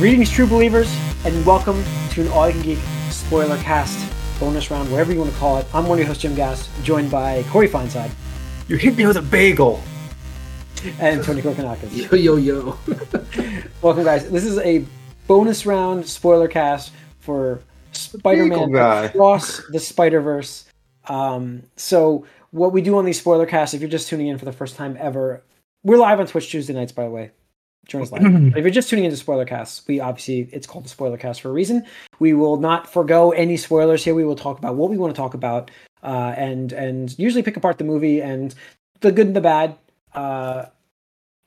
Greetings, true believers, and welcome to an All You Can Geek spoiler cast bonus round, whatever you want to call it. I'm one of your hosts, Jim Gass, joined by Corey Feinside You hit me with a bagel. and Tony Kokonakis. Yo yo yo. welcome, guys. This is a bonus round spoiler cast for Spider-Man Bagel. Across the Spider-Verse. Um, so, what we do on these spoiler casts, if you're just tuning in for the first time ever, we're live on Twitch Tuesday nights, by the way. Us live. But if you're just tuning into spoiler casts, we obviously it's called the spoiler cast for a reason. We will not forego any spoilers here. We will talk about what we want to talk about, uh, and and usually pick apart the movie and the good and the bad. Uh,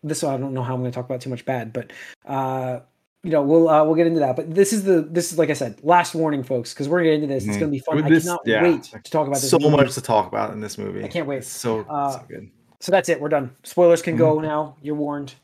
this I don't know how I'm going to talk about too much bad, but uh, you know we'll uh, we'll get into that. But this is the this is like I said, last warning, folks, because we're going to get into this. It's Mhm. going to be fun. With I this- cannot yeah. wait to talk about this. So movie. much to talk about in this movie. I can't wait. It's so, Uh, so good. So that's it. We're done. Spoilers can go Mm-hmm. now. You're warned,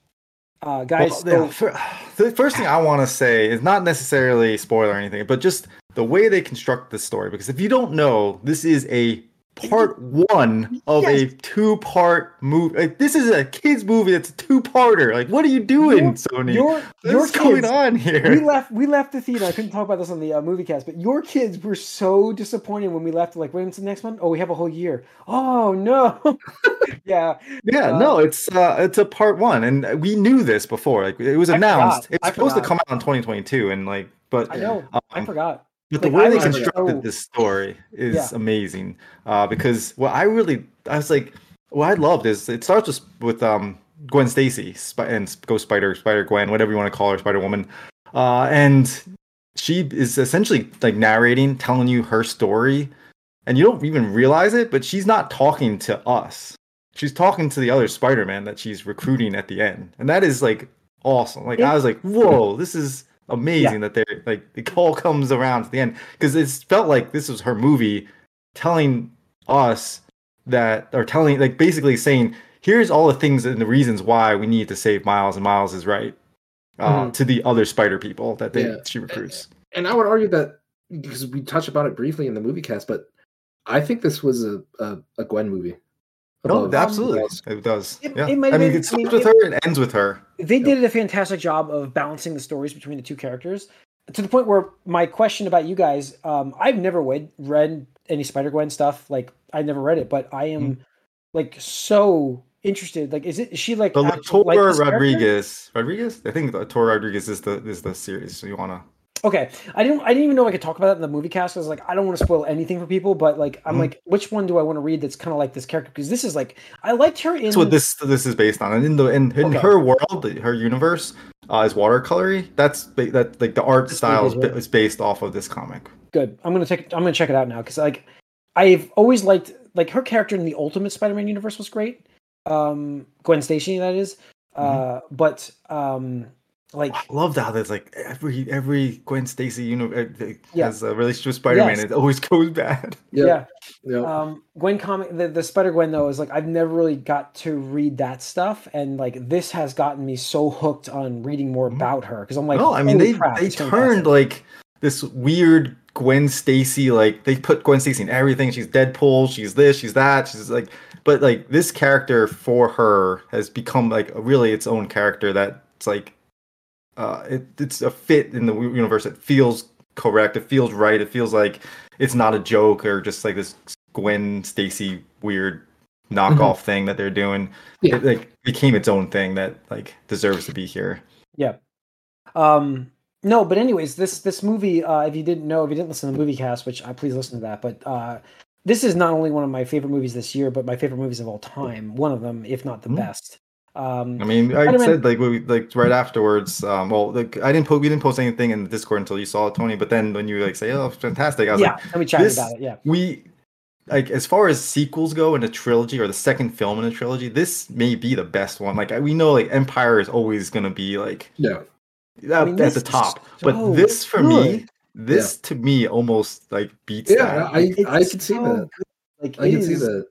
uh, guys. Well, so- fir- the first thing I want to say is not necessarily spoiler or anything, but just the way they construct this story. Because if you don't know, this is a part one of a two-part movie. Like this is a kids movie. that's a two-parter. Like what are you doing, Your- Sony? your What's going on here. we left we left the theater. I couldn't talk about this on the uh, movie cast, but your kids were so disappointed when we left. Like, when's the next one? Oh, we have a whole year. Oh no. yeah. Yeah, Uh, no, it's uh it's a part one, and we knew this before. Like it was announced. It's supposed to come out in 2022, and like, but I know. I Um, forgot. But the Like, way they constructed so- this story is Yeah. amazing. Uh, because what I really, I was like, what I loved is it starts with, with um, Gwen Stacy Sp- and Ghost Spider, Spider Gwen, whatever you want to call her, Spider Woman. Uh, and she is essentially like narrating, telling you her story, and you don't even realize it, but she's not talking to us. She's talking to the other Spider Man that she's recruiting at the end. And that is like awesome. Like, I was like, whoa, this is amazing that they're like it all comes around to the end because it felt like this was her movie telling us that or telling like basically saying here's all the things and the reasons why we need to save miles and miles is right uh, Mhm. to the other spider people that they Yeah. she recruits And I would argue that because we touched about it briefly in the movie cast, but I think this was a a, a Gwen movie. No absolutely it does It- yeah it might i mean been- it I mean, starts with it- her and ends with her They did a fantastic job of balancing the stories between the two characters to the point where my question about you guys, um, I've never read read any Spider Gwen stuff. Like I never read it, but I am Mm-hmm. like so interested. Like, is it is she like the like Tora character? Rodriguez Rodriguez I think the Rodriguez is the is the series so you wanna Okay, I didn't. I didn't even know I could talk about that in the movie cast. I was like, I don't want to spoil anything for people, but like, I'm Mhm. like, which one do I want to read? That's kind of like this character because this is like, I liked her in. That's what this this is based on. And in the in, in Okay. her world, her universe uh, is watercolory. That's that like the art style is, ba- is based off of this comic. good. I'm gonna take. I'm gonna check it out now because like, I've always liked like her character in the Ultimate Spider-Man universe was great. Um, Gwen Stacy, that is. Uh, but um, like, I love that there's like every every Gwen Stacy universe Yeah. has a relationship with Spider-Man. Yes. It always goes bad. yeah. yeah. Um, Gwen comic, the, the Spider Gwen though is like I've never really got to read that stuff, and like this has gotten me so hooked on reading more Mhm. about her because I'm like, no, I mean they crap, they turned fantastic. like this weird Gwen Stacy like they put Gwen Stacy in everything. She's Deadpool. She's this. She's that. She's like, but like this character for her has become like really its own character. That's like, uh, it, it's a fit in the universe. It feels correct. It feels right. It feels like it's not a joke or just like this Gwen Stacy weird knockoff thing that they're doing. Yeah. It like became its own thing that like deserves to be here. Yeah. Um, no, but anyways, this this movie, uh, if you didn't know, if you didn't listen to the movie cast, which I please listen to that, but uh, this is not only one of my favorite movies this year, but my favorite movies of all time. One of them, if not the Mm. best. Um, I mean, I Spider-Man- said like we like right afterwards. Um, well, like I didn't post, we didn't post anything in the Discord until you saw it, Tony. But then when you like say, "Oh, fantastic," I was yeah, like, and we chatted this- about it. Yeah, we like as far as sequels go in a trilogy or the second film in a trilogy, this may be the best one. Like we know, like Empire is always gonna be like yeah. at, mean, at the top, so but this for me, good. this to me almost like beats Yeah, that. I It's I can see that. good. Like I it can see that.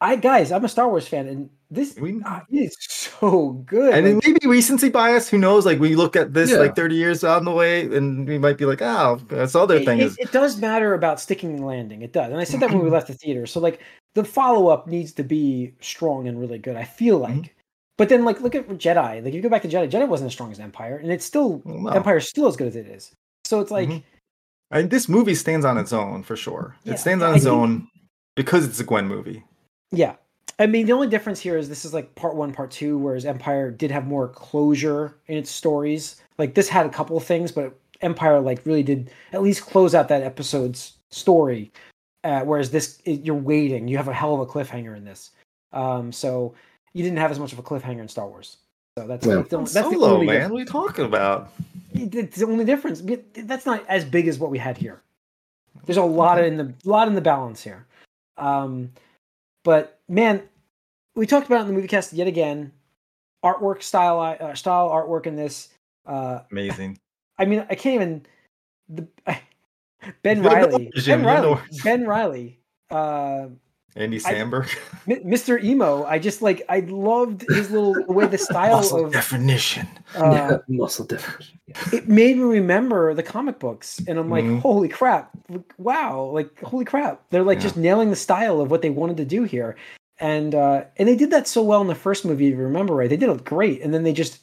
I guys, I'm a Star Wars fan, and this We- ah, it is so good. and like- may be recency bias. Who knows? Like we look at this Yeah. like 30 years on the way, and we might be like, "Oh, that's other it, thing it- is." it does matter about sticking and landing. It does, and I said that when we mm-hmm. left the theater. So like the follow up needs to be strong and really good. I feel mm-hmm. like, But then, like, look at Jedi. Like, if you go back to Jedi, Jedi wasn't as strong as Empire, and it's still oh, No. Empire is still as good as it is. So it's like, Mhm. And this movie stands on its own for sure. Yeah, it stands on I its think- own because it's a Gwen movie. yeah. I mean, the only difference here is this is like part one, part two, whereas Empire did have more closure in its stories. Like this had a couple of things, but Empire like really did at least close out that episode's story. Uh, whereas this, it, you're waiting. You have a hell of a cliffhanger in this. Um, so you didn't have as much of a cliffhanger in Star Wars. So that's, Yeah. that's, the, Han that's the Solo, only man. What are you talking about? It's the only difference. That's not as big as what we had here. There's a lot in the lot in the balance here. Um, but man, we talked about it in the movie cast yet again. Artwork style, uh, style artwork in this. Uh, Amazing. I mean, I can't even. The, Ben Reilly. Ben Reilly. Ben Reilly. Uh, Andy I- Samberg. M- Mr. Emo. I just like. I loved his little the way the style Muscle of. definition. Uh, muscle definition. Yeah. it made me remember the comic books and i'm like Mhm. holy crap wow like holy crap they're like Yeah. just nailing the style of what they wanted to do here and uh and they did that so well in the first movie if you remember right they did it great and then they just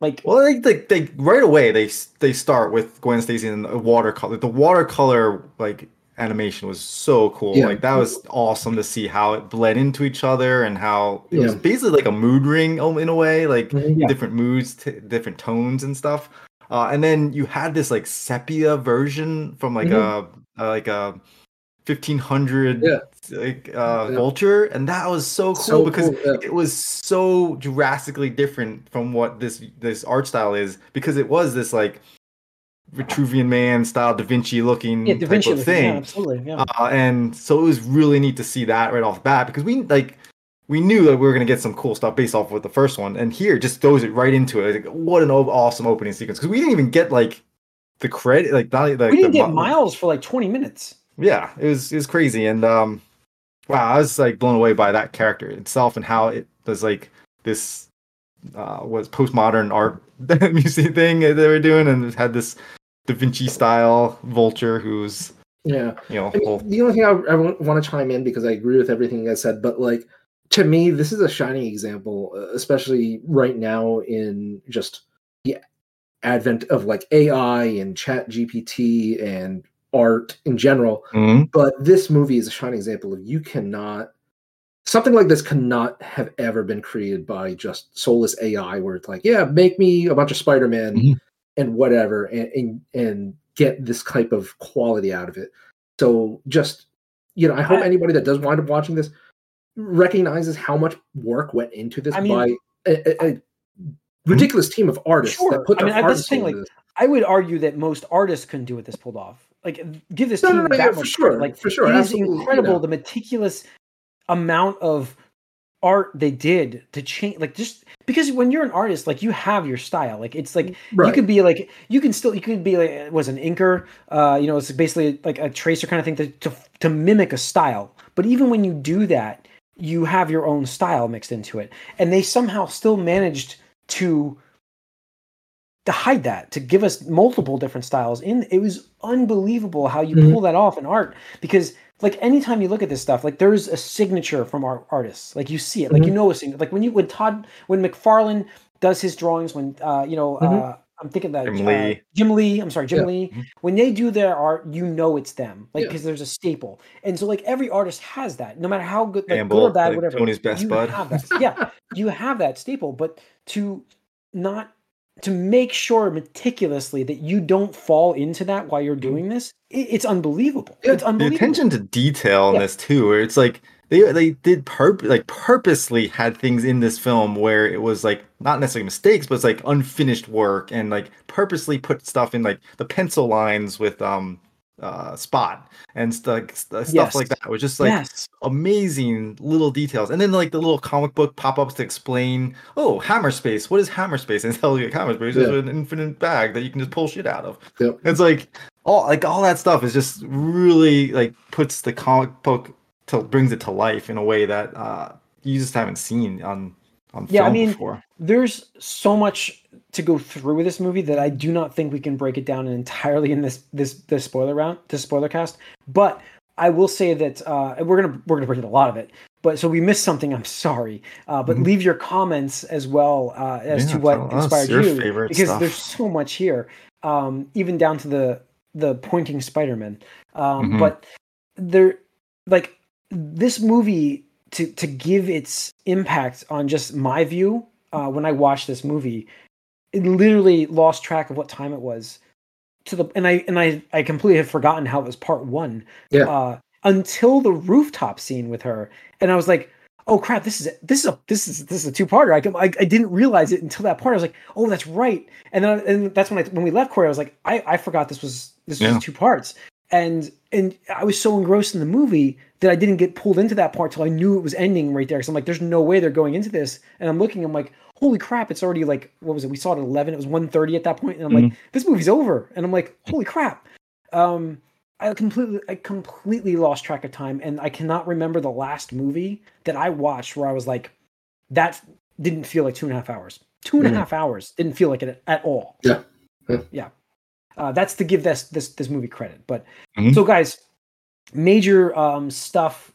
like Well, they, they, they right away they they start with Gwen Stacy and the watercolor. The watercolor like animation was so cool. Yeah. Like that was awesome to see how it bled into each other and how it was basically like a mood ring in a way, like Mhm. Yeah. different moods, t- different tones and stuff. Uh, and then you had this like sepia version from like Mhm. a, a like a 1500 Yeah. like uh Yeah. vulture and that was so cool So because cool, yeah. it was so drastically different from what this this art style is because it was this like Vitruvian man style Da Vinci looking yeah da type vinci of yeah, thing. absolutely yeah. Uh, and so it was really neat to see that right off the bat because we like we knew that we were going to get some cool stuff based off of the first one. And here just throws it right into it. Like, what an awesome opening sequence because we didn't even get like the credit like not like we didn't the get miles for like 20 minutes. Yeah it was it was crazy. And um wow i was like blown away by that character itself and how it was like this uh was postmodern art museum thing that they were doing and it had this da vinci style vulture who's Yeah. you know I mean, whole- the only thing I, I want to chime in because I agree with everything you guys said, but like to me, this is a shining example, uh, especially right now in just the advent of like AI and Chat GPT and art in general. Mhm. But this movie is a shining example of you cannot something like this cannot have ever been created by just soulless AI, where it's like, yeah, make me a bunch of Spider-Man Mhm. And whatever, and, and and get this type of quality out of it. So just you know, I hope I- anybody that does wind up watching this recognizes how much work went into this I mean- by a, a, ridiculous team of artists Sure. that put I their mean, heart that's the and thing, like, this. I would argue that most artists couldn't do what this pulled off. Like, give this No, team no, no, that yeah, for sure, credit. Like, for sure, it is absolutely, you incredible know. the meticulous amount of art they did to change. Like, just because when you're an artist, like you have your style. Like, it's like you could be like you can still you could be like was an inker. Uh, you know, it's basically like a tracer kind of thing to to to mimic a style. But even when you do that, you have your own style mixed into it, and they somehow still managed to to hide that to give us multiple different styles in it was unbelievable how you Mhm. pull that off in art because like anytime you look at this stuff like there's a signature from our artists like you see it like you know a signature like when you when todd when mcfarlane does his drawings when uh you know uh i'm thinking that Jim uh, Lee. jim lee i'm sorry jim Yeah. lee Mhm. when they do their art you know it's them like Yeah. because there's a staple and so like every artist has that no matter how good like, good Campbell, or bad like whatever Tony's best you bud. have that yeah you have that staple but to not to make sure meticulously that you don't fall into that while you're doing this it, it's unbelievable Yeah, it's unbelievable. the attention to detail in Yeah. this too where it's like they they did purp like purposely had things in this film where it was like not necessarily mistakes but it's like unfinished work and like purposely put stuff in like the pencil lines with um uh spot and st- st- stuff Yes. like that it was just like yes amazing little details and then like the little comic book pop-ups to explain oh hammer space what is hammer space and tell you hammer space is an infinite bag that you can just pull shit out of Yep. it's like all like all that stuff is just really like puts the comic book to brings it to life in a way that uh you just haven't seen on on Yeah, I film mean, before. there's so much to go through with this movie that I do not think we can break it down entirely in this this this spoiler round, this spoiler cast. But I will say that uh, we're gonna we're gonna break it a lot of it. but so we missed something. I'm sorry, uh, but Mhm. leave your comments as well uh, as Yeah, to what inspired your you, because stuff. there's so much here, um, even down to the the pointing Spider-Man. Um, Mhm. But there, like this movie, to to give its impact on just my view uh, when I watched this movie, it literally lost track of what time it was. To the and I and I I completely had forgotten how it was part one. Yeah. Uh, until the rooftop scene with her, and I was like, "Oh crap! This is this is a this is this is a two parter." I, I I didn't realize it until that part. I was like, "Oh, that's right." And then and that's when I when we left Corey, I was like, "I I forgot this was this was Yeah. two parts." And and I was so engrossed in the movie that I didn't get pulled into that part till I knew it was ending right there. Because I'm like, "There's no way they're going into this." And I'm looking, I'm like, "Holy crap! It's already like what was it? We saw it at 11. It was 1:30 at that point, and I'm like, "This movie's over." And I'm like, "Holy crap!" Um, I completely I completely lost track of time, and I cannot remember the last movie that I watched where I was like, that didn't feel like two and a half hours. Two and a Mhm. half hours didn't feel like it at all. Yeah. Yeah. yeah. Uh, that's to give this this this movie credit. But Mhm. so guys, major um stuff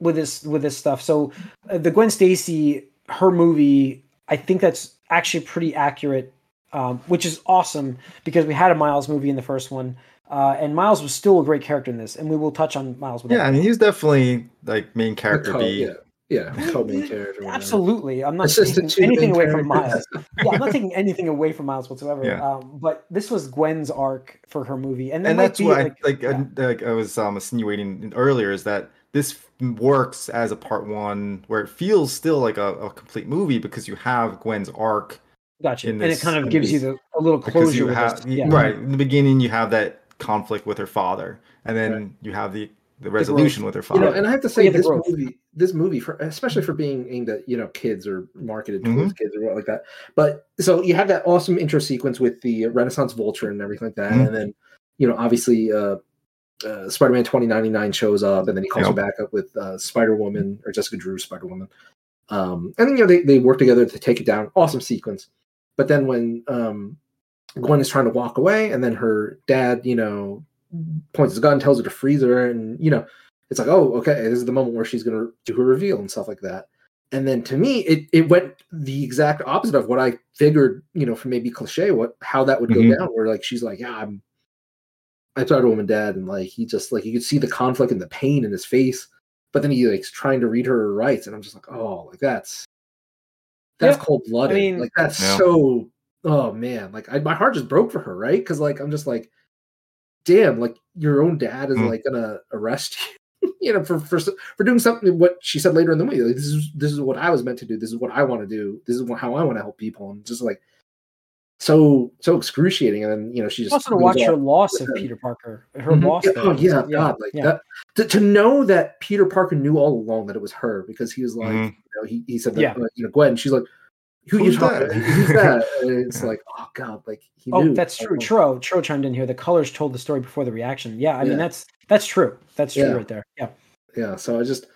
with this with this stuff. So uh, the Gwen Stacy her movie, I think that's actually pretty accurate, um, which is awesome because we had a Miles movie in the first one. Uh, and Miles was still a great character in this, and we will touch on Miles. With Yeah, that. I mean he's definitely like main character Co- B. yeah, yeah, co-main character. Absolutely, I'm not Assistant taking anything main away from. Miles. yeah, I'm not taking anything away from Miles whatsoever. Yeah. Um, but this was Gwen's arc for her movie, and, it and that's be, what like, I like, yeah. I, like I was um, insinuating earlier is that this works as a part one where it feels still like a, a complete movie because you have Gwen's arc gotcha, in and it kind of in gives you the, a little because closure. you have. Yeah. right in the beginning you have that conflict with her father and then Right. you have the the resolution with her You father know, and I have to say yeah, this growth. movie, this movie, for especially for being aimed at you know kids or marketed Mm-hmm. kids or what like that. But so you have that awesome intro sequence with the Renaissance Vulture and everything like that, Mhm. and then you know obviously uh, uh, Spider-Man twenty ninety nine shows up, and then he calls Yep. her back up with uh, Spider Woman or Jessica Drew Spider Woman, um, and then you know they they work together to take it down. Awesome sequence. But then when um, Gwen is trying to walk away, and then her dad, you know, points his gun, tells her to freeze her, and you know, it's like, oh, okay, this is the moment where she's gonna do her reveal and stuff like that. And then to me, it it went the exact opposite of what I figured, you know, from maybe cliche, what how that would go Mhm. down, where like she's like, yeah, I'm I started woman dad, and like he just like you could see the conflict and the pain in his face, but then he like's trying to read her rights, and I'm just like, oh, like that's that's Yeah, cold blooded. I mean- like that's Yeah. so oh man, like I, my heart just broke for her, right? Because like I'm just like, damn, like your own dad is Mm. like gonna arrest you, you know, for for for doing something. What she said later in the movie, like this is this is what I was meant to do. This is what I want to do. This is what, how I want to help people, and just like so so excruciating. And then you know she just Also to watch her loss of. Peter Parker, her Mhm. loss. Yeah, oh yeah, Yeah, God, like yeah. that. To, to know that Peter Parker knew all along that it was her because he was like, Mhm. you know, he, he said that, Yeah. you know, Gwen. She's like, who Who's you talking? that? to? Who's that? And it's like, oh God, like he Oh, knew. that's true. Oh, Tro, Tro chimed in here. The colors told the story before the reaction. Yeah, I mean that's that's true. That's true Yeah. right there. Yeah. yeah so i just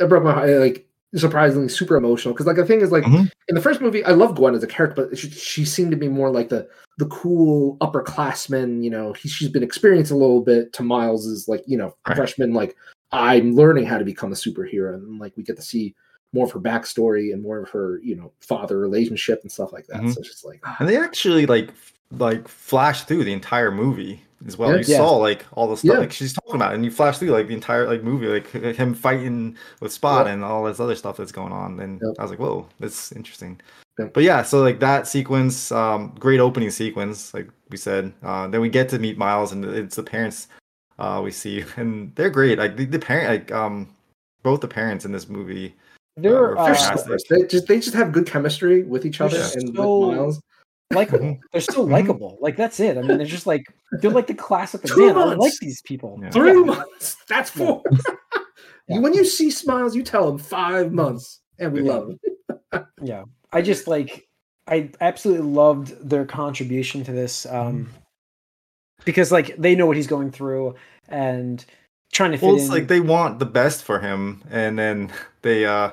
it broke my heart like surprisingly super emotional because like the thing is like Mhm. in the first movie i love gwen as a character but she, she seemed to be more like the the cool upperclassman you know he, she's been experienced a little bit to miles is like you know Right. freshman like i'm learning how to become a superhero and like we get to see more of her backstory and more of her you know father relationship and stuff like that Mhm. so it's just like and they actually like like flash through the entire movie as well Yeah. you Yeah. saw like all the stuff Yeah. like she's talking about and you flash through like the entire like movie like him fighting with spot Yeah. and all this other stuff that's going on and Yep. i was like whoa that's interesting Yeah. but yeah so like that sequence um great opening sequence like we said uh then we get to meet miles and it's the parents uh we see and they're great like the, the parent like um both the parents in this movie They're uh, they're they just they just have good chemistry with each They're other and so- with miles likable. They're still Mhm. likable. Like that's it. I mean, they're just like they're like the classic. Two Man, I like these people. Yeah. Three Yeah. months. That's four. Yeah. When you see smiles, you tell them five months, and we Yeah. love them. Yeah. I just like I absolutely loved their contribution to this. Um because like they know what he's going through and trying to fit Well, it's in. like they want the best for him, and then they uh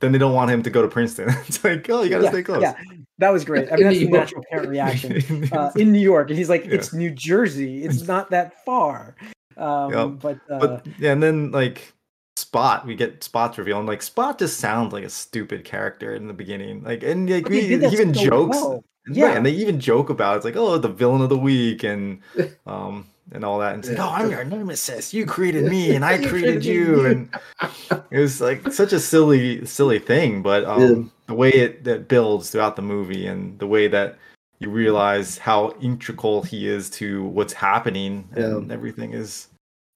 then they don't want him to go to Princeton. it's like, oh, you gotta yeah, stay close. Yeah, that was great. I mean, In that's the York. natural parent reaction. Uh, in New York, and he's like, Yeah. "It's New Jersey. It's not that far." Um, Yep. But, uh, but yeah, and then like Spot, we get Spot's reveal, and like Spot just sounds like a stupid character in the beginning. Like, and like we, did even so jokes, well. Yeah. right, and they even joke about it's like, oh, the villain of the week, and um, and all that, and it's like, Yeah. oh, I'm your nemesis. You created me, and I created created you, and it was like such a silly, silly thing. But um, Yeah. The way it that builds throughout the movie, and the way that you realize how integral he is to what's happening, and everything is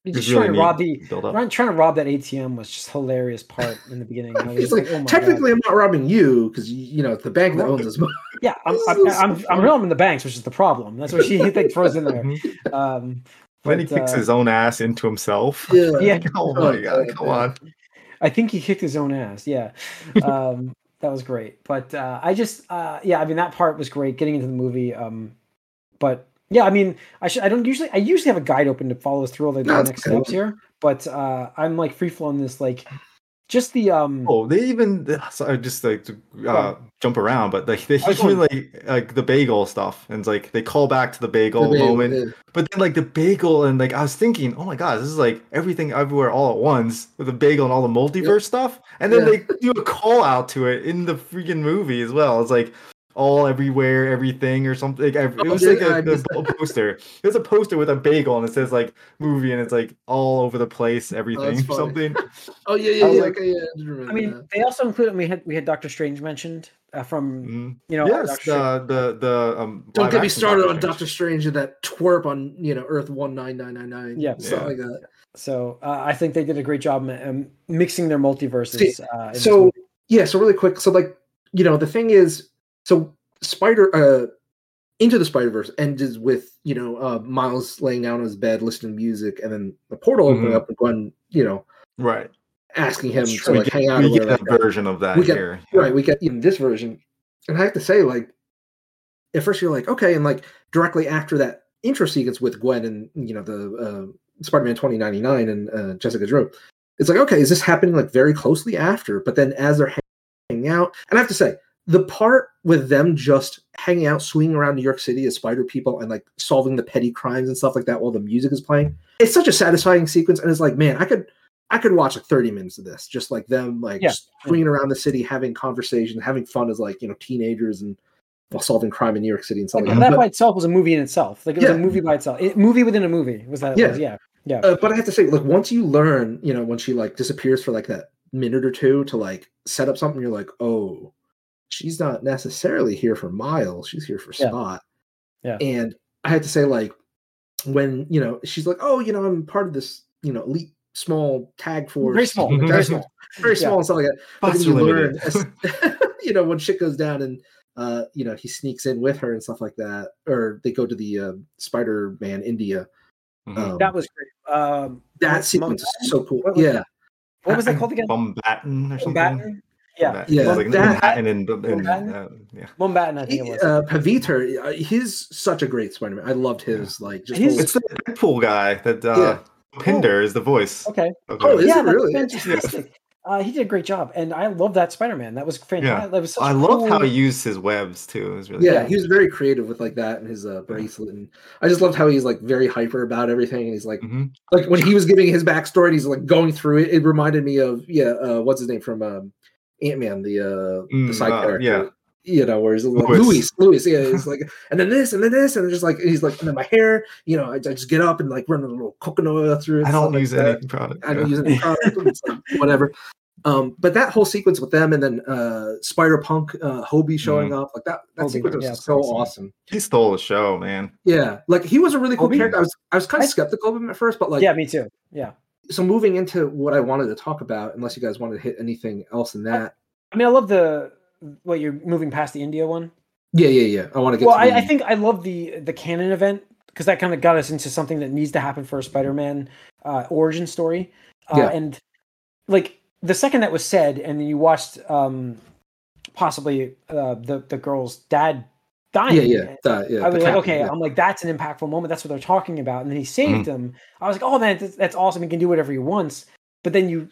He's just really trying to rob the build up. Ryan trying to rob that ATM was just hilarious part in the beginning. He's like, oh technically, God. I'm not robbing you because you know it's the bank that owns this. money. yeah, I'm This I'm, is so I'm, I'm robbing the banks, which is the problem. That's what she like throws in there. Um, Then he but, kicks uh, his own ass into himself. Yeah. yeah, Oh Oh, my god, God, come on. I think he kicked his own ass. Yeah, um, that was great. But uh, I just, uh, yeah, I mean that part was great getting into the movie. Um, but yeah, I mean, I should, I don't usually, I usually have a guide open to follow us through all the, the No, next steps here. But uh, I'm like free flowing this, like, just the um. Oh, they even sorry, just like to uh, jump around, but like they even like like the bagel stuff, and it's like they call back to the bagel The bagel, moment. yeah. But then like the bagel, and like I was thinking, oh my god, this is like everything everywhere all at once with the bagel and all the multiverse stuff, and then Yeah. they do a call out to it in the freaking movie as well. It's like all everywhere, everything or something. Like, it Oh, was like I a, missed a poster. It was a poster with a bagel, and it says like movie, and it's like all over the place, everything or something. Oh yeah, yeah, I yeah. like- okay, yeah. I I mean, that. they also included. We had we had Doctor Strange mentioned uh, from Mhm. you know yes, Doctor Strange. the the the um. don't get me action started on Strange. Doctor Strange and that twerp on you know Earth one nine nine nine nine. Yeah. stuff Yeah. like that. So uh, I think they did a great job um, mixing their multiverses. See, uh, so yeah so really quick so like you know the thing is so spider uh into the spider verse ends with you know uh miles laying down on his bed listening to music and then the portal opening Mhm. up and gwen you know Right. asking him to like get, hang out we get whatever that like that. version of that We get- here. right we get even this version and i have to say like at first you're like okay and like directly after that intro sequence with gwen and you know the uh, spider-man 2099 and uh, jessica drew it's like okay is this happening like very closely after but then as they're hanging out and i have to say the part with them just hanging out swinging around new york city as spider people and like solving the petty crimes and stuff like that while the music is playing it's such a satisfying sequence and it's like man i could i could watch like 30 minutes of this just like them like Yeah. swinging around the city having conversations having fun as like you know teenagers and while solving crime in new york city and stuff Like, like, that that by itself was a movie in itself. Like it was Yeah. a movie by itself. It, movie within a movie was that? Yeah. was- yeah. Yeah. But, uh, but i have to say like once you learn you know when she like disappears for like that minute or two to like set up something you're like oh she's not necessarily here for miles she's here for Yeah. spot Yeah. and i had to say like when you know she's like oh you know i'm part of this you know elite small tag force Very small. Very small. very Yeah. small and stuff like that but then you learn as- you know when shit goes down and uh you know he sneaks in with her and stuff like that or they go to the uh, spider-man india Mhm. um, That was great. Um, that Mon- sequence is so cool What yeah that? what was that called again? Mumbattan or something. Mumbattan? Yeah. Yeah, like that- Manhattan and, and Mumbattan? uh, yeah. Mumbattan, I think it was. uh, Pavitr, uh, he's such a great Spider-Man. I loved his like just. He's- It's the Deadpool guy that uh, Yeah. Pinder is the voice. okay. of Oh, is yeah, it really? fantastic. Uh, he did a great job, and I love that Spider-Man. That was fantastic. That was such I a love how he used his webs too. It was really yeah, Yeah. he was very creative with like that and his uh, bracelet, and I just loved how he's like very hyper about everything, and he's like, Mhm. like when he was giving his backstory, and he's like going through it. It reminded me of yeah, uh, what's his name from um, Ant Man, the uh, the Mm, side uh, character. yeah. You know, where he's like Luis. Luis, Luis, yeah, he's like, and then this, and then this, and just like he's like, and then my hair, you know, I, I just get up and like run a little coconut oil through it. I don't stuff like use that. any product. I don't yeah. use any product. it's like, whatever. Um, but that whole sequence with them and then uh Spider Punk, uh Hobie showing up, like that that Hobie, sequence was yeah, so awesome. awesome. He stole the show, man. Yeah, like he was a really cool Hobie? character. I was I was kind of skeptical of him at first, but like yeah, me too. Yeah, so moving into what I wanted to talk about, unless you guys wanted to hit anything else in that. I mean, I love the what you're moving past the India one. Yeah, yeah, yeah. I want to get Well, to I, I think I love the the canon event because that kind of got us into something that needs to happen for a Spider-Man uh, origin story. Uh, Yeah. And like the second that was said, and then you watched um, possibly uh, the the girl's dad dying. yeah, yeah, that, yeah. I was like, captain, okay, yeah. I'm like, that's an impactful moment. That's what they're talking about. And then he saved him. I was like, oh man, that's, that's awesome. He can do whatever he wants. But then you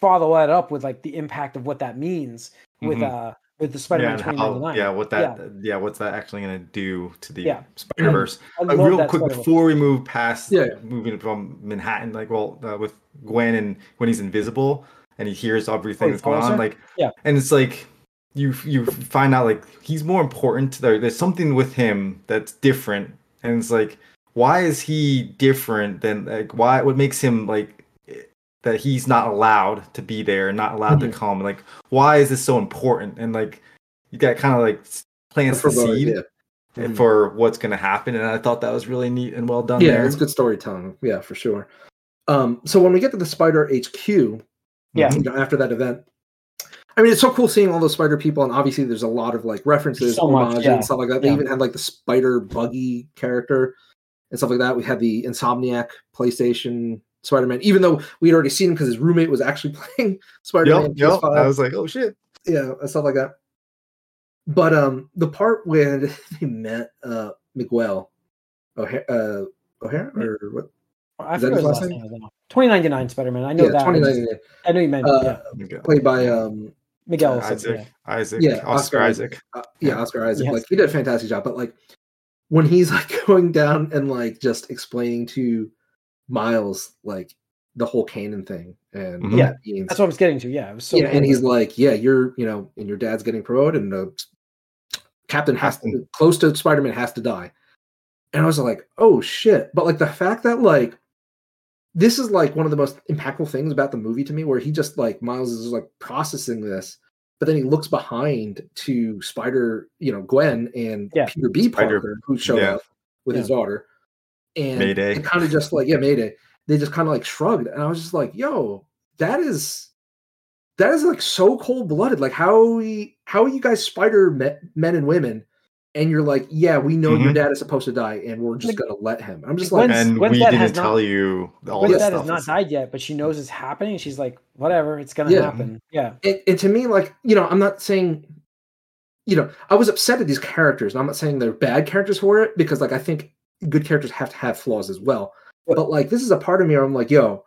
follow that up with like the impact of what that means with Mhm. uh with the Spider-Man yeah, and twenty how- ninety nine. yeah, what that yeah. what's that actually gonna do to the Yeah. Spider Verse? I Uh, real quick Spider-Man. before we move past Yeah, yeah. moving from Manhattan, like well, uh, with Gwen and when he's invisible and he hears everything Oh, that's going on, like Yeah. and it's like you you find out like he's more important. There, there's something with him that's different, and it's like why is he different than like why what makes him like that he's not allowed to be there, not allowed Mhm. to come. Like why is this so important? And like you got kind of like plants the seed yeah. Mhm. for what's going to happen and i thought that was really neat and well done yeah, there it's good storytelling. Yeah, for sure. Um, so when we get to the Spider HQ, Yeah. you know, after that event, I mean, it's so cool seeing all those Spider people, and obviously there's a lot of like references, So much, yeah. and stuff like that. They Yeah. even had like the Spider Buggy character and stuff like that. We had the Insomniac PlayStation Spider-Man, even though we had already seen him because his roommate was actually playing Spider-Man. yep, yep. I was like oh shit yeah, and stuff like that. But um, the part when they met uh Miguel O'Hare, uh, O'Hare or what? I Is that forget his his last last name? name. I know. Twenty ninety nine Spider Man. I know yeah, that. twenty nine, I know you meant Uh, yeah. Played by um, Miguel. isaac said, yeah. isaac Yeah, oscar, Oscar isaac uh, yeah, Oscar Isaac. Yes. Like he did a fantastic job. But like when he's like going down and like just explaining to Miles like the whole canon thing and what Mhm. Yeah, means. That's what I was getting to. Yeah, it was so. yeah, and he's like, yeah, you're, you know, and your dad's getting promoted, and the captain has to close to Spider-Man has to die. And I was like, oh shit! But like the fact that like this is like one of the most impactful things about the movie to me, where he just like Miles is like processing this, but then he looks behind to Spider, you know, Gwen and Yeah. Peter B. Spider- Parker, who showed yeah. up with his daughter, and Mayday. it kind of just like yeah, Mayday. They just kind of like shrugged, and I was just like, yo, that is that is like so cold blooded. Like how we how are you guys spider men, men and women, and you're like, yeah, we know your Mhm. dad is supposed to die, and we're just Like- gonna let him. I'm just like, and Gwen's we didn't has not- tell you all Gwen's this dad stuff has not died yet, but she knows it's happening. She's like, whatever, it's gonna Yeah. happen. Yeah, and, and to me, like you know, I'm not saying, you know, I was upset at these characters. And I'm not saying they're bad characters for it because like I think good characters have to have flaws as well. But like this is a part of me where I'm like, yo,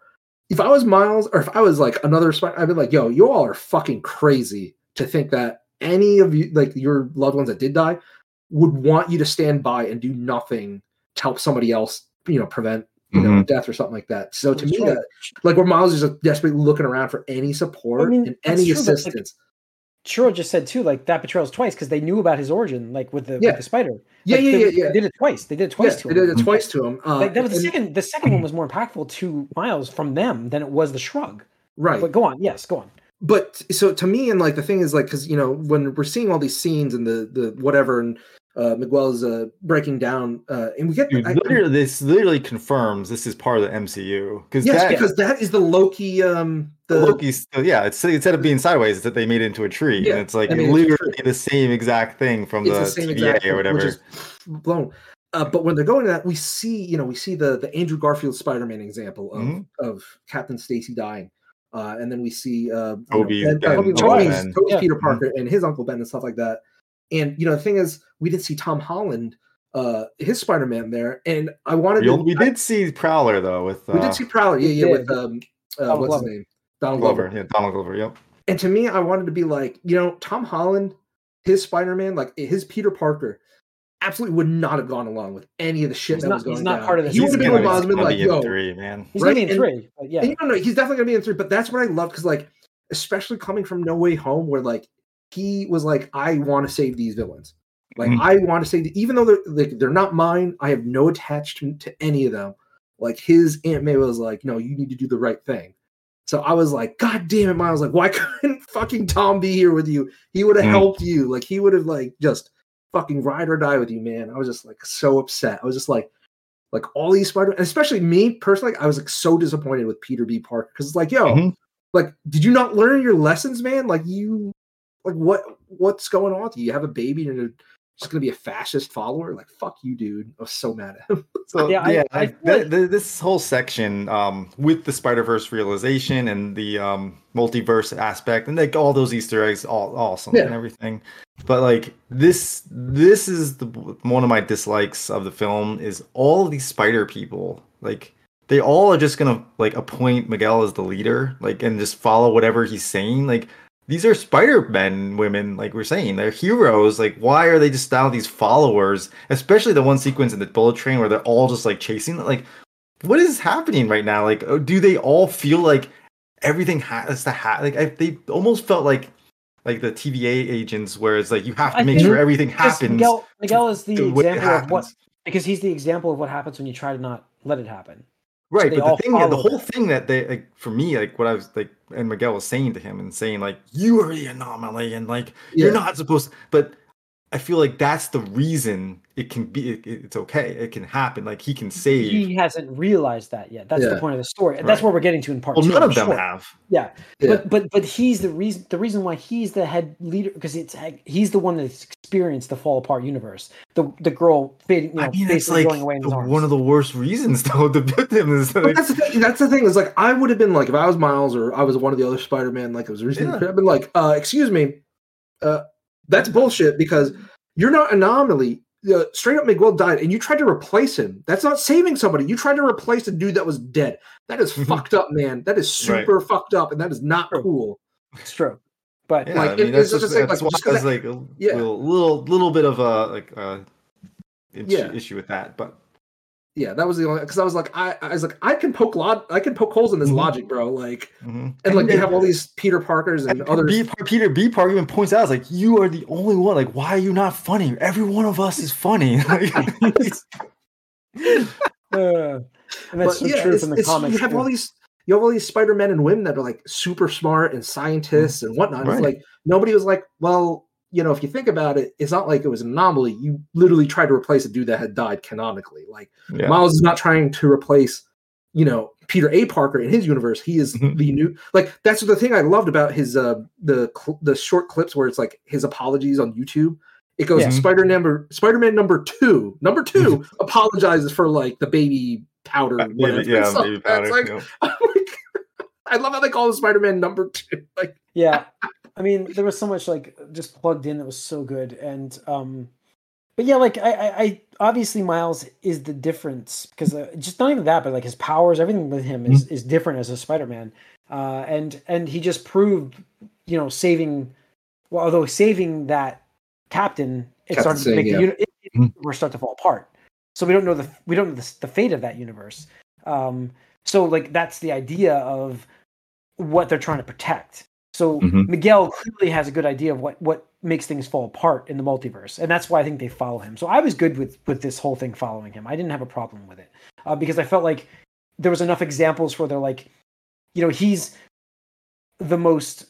if I was Miles or if I was like another Spider, I'd be like, yo, you all are fucking crazy to think that any of you, like your loved ones that did die, would want you to stand by and do nothing to help somebody else, you know, prevent you know Mhm. death or something like that. So to That's me, right. that like where Miles is just desperately looking around for any support mean, and any true, but, like, assistance. Shiro just said too, like that betrayals twice because they knew about his origin, like with the Yeah. with the spider. yeah, Like, yeah, they, yeah, yeah. They did it twice. They did it twice yeah, to they him. did it twice to him. Uh, Like that was the and- second. The second one was more impactful to Miles from them than it was the shrug. right. But go on. Yes, go on. but so to me and like the thing is like because you know when we're seeing all these scenes and the the whatever and uh miguel's uh breaking down uh and we get Dude, I- literally, this literally confirms this is part of the MCU because yes that, because that is the loki um the Loki's yeah, it's instead of being sideways, it's that they made it into a tree, Yeah, and it's like I mean, it's literally the same exact thing from it's the, the same TVA exact or whatever. which is blown uh, but when they're going to that we see you know we see the the andrew garfield spider-man example of Mhm. of captain stacy dying uh and then we see uh you know, Ben- Ben, Tobey's, Uncle Tobey's- Ben. Tobey's Yeah. peter Mhm. parker and his uncle ben and stuff like that and you know the thing is we didn't see tom holland uh his spider-man there and i wanted we, to only- we did see Prowler though with uh, We did see Prowler, yeah, we yeah, did. with um, uh, Donald what's Glover. his name, Donald Glover, Glover. yeah, Donald Glover, yep. And to me, I wanted to be like, you know, Tom Holland, his Spider Man, like his Peter Parker, absolutely would not have gone along with any of the shit He's that not- was going he's not down. part of this. He would He's have been gonna with be- Miles and been gonna like, be in yo, three, man. He's Right, gonna be in three. But yeah, and you don't he's definitely gonna be in three. But that's what I love because, like, especially coming from No Way Home, where like he was like, I want to save these villains. Like Mhm. I want to say, even though they're like they're not mine, I have no attachment to any of them. Like his Aunt May was like, no, you need to do the right thing. So I was like, God damn it, Miles! Like, why couldn't fucking Tom be here with you? He would have Mhm. helped you. Like he would have like just fucking ride or die with you, man. I was just like so upset. I was just like, like all these Spider, and especially me personally, I was like so disappointed with Peter B. Parker because it's like, yo, Mhm. like, did you not learn your lessons, man? Like you, like what, what's going on with you? You have a baby and you're just gonna be a fascist follower? Like, fuck you, dude. I was so mad at him. So Yeah, yeah, I- I I, feel th- like- th- this whole section um, with the Spider Verse realization and the um, multiverse aspect, and like all those Easter eggs, all awesome Yeah. and everything. But like this, this is the one of my dislikes of the film is all of these Spider people. Like they all are just gonna like appoint Miguel as the leader, like and just follow whatever he's saying. Like these are Spider-Men women, like we're saying, they're heroes. Like, why are they just now these followers? Especially the one sequence in the bullet train where they're all just like chasing. Like, what is happening right now? Like, oh, do they all feel like everything has to happen? Like, I, they almost felt like like the TVA agents, where it's like you have to make sure everything happens. Miguel, Miguel is the the example of what because he's the example of what happens when you try to not let it happen. Right, they but the thing, the whole thing that they like for me, like what I was like, and Miguel was saying to him and saying like, "You are the anomaly," and like you're not supposed. But I feel like that's the reason it can be. It, it's okay. It can happen. Like he can save. He hasn't realized that yet. That's the point of the story. That's Right. where we're getting to in part well, two. none I'm of them sure. have. Yeah. Yeah. But but but he's the reason the reason why he's the head leader because it's he's the one that's experienced the fall apart universe. The the girl fading, you know, I mean, it's basically like going away in the- one of the worst reasons though to put them is But like, that's the thing. That's the thing. Is like I would have been like if I was Miles or I was one of the other Spider-Man, like it was recently. Yeah. I've been like, uh, excuse me, uh, that's bullshit because you're not anomaly. Uh, straight up, Miguel died, and you tried to replace him. That's not saving somebody. You tried to replace a dude that was dead. That is fucked up, man. That is Right. super fucked up, and that is not True. cool. It's true. But yeah, like, I mean it- that's it's just, just like- that's like, why just 'cause like a yeah. little, little little bit of a like uh issue, Yeah. issue with that, but Yeah, that was the only because I was like, I, I was like, I can poke log, I can poke holes in this Mhm. logic, bro. Like, mhm. and like you have all these Peter Parkers and, And others. B, Peter B. Park even points out, like you are the only one. Like, why are you not funny? Every one of us is funny." Like, uh, and that's but so yeah, true from the comics. you have all these you have all these Spider Men and women that are like super smart and scientists and whatnot. It's like nobody was like, well, you know, if you think about it, it's not like it was an anomaly. You literally tried to replace a dude that had died canonically. Like yeah. Miles is not trying to replace, you know, Peter A. Parker in his universe. He is Mhm. the new like that's the thing I loved about his uh the cl- the short clips where it's like his apologies on YouTube. It goes Yeah. Spider number Spider Man number two number two apologizes for like the baby powder. Uh, whatever. Baby, yeah, baby it's powder. like- yeah. I'm like, I love how they call him Spider Man number two. Like yeah i mean there was so much like just plugged in that was so good and um but yeah like i i, I obviously miles is the difference because uh, just not even that but like his powers everything with him is is different as a spider-man uh and and he just proved you know saving well although saving that captain it Captain started to make yeah. the uni- it, it, universe start to fall apart. So we don't know the we don't know the, the fate of that universe um so like that's the idea of what they're trying to protect so Mhm. Miguel clearly has a good idea of what what makes things fall apart in the multiverse, and that's why I think they follow him. So I was good with with this whole thing following him. I didn't have a problem with it uh, because I felt like there was enough examples where they're like, you know, he's the most.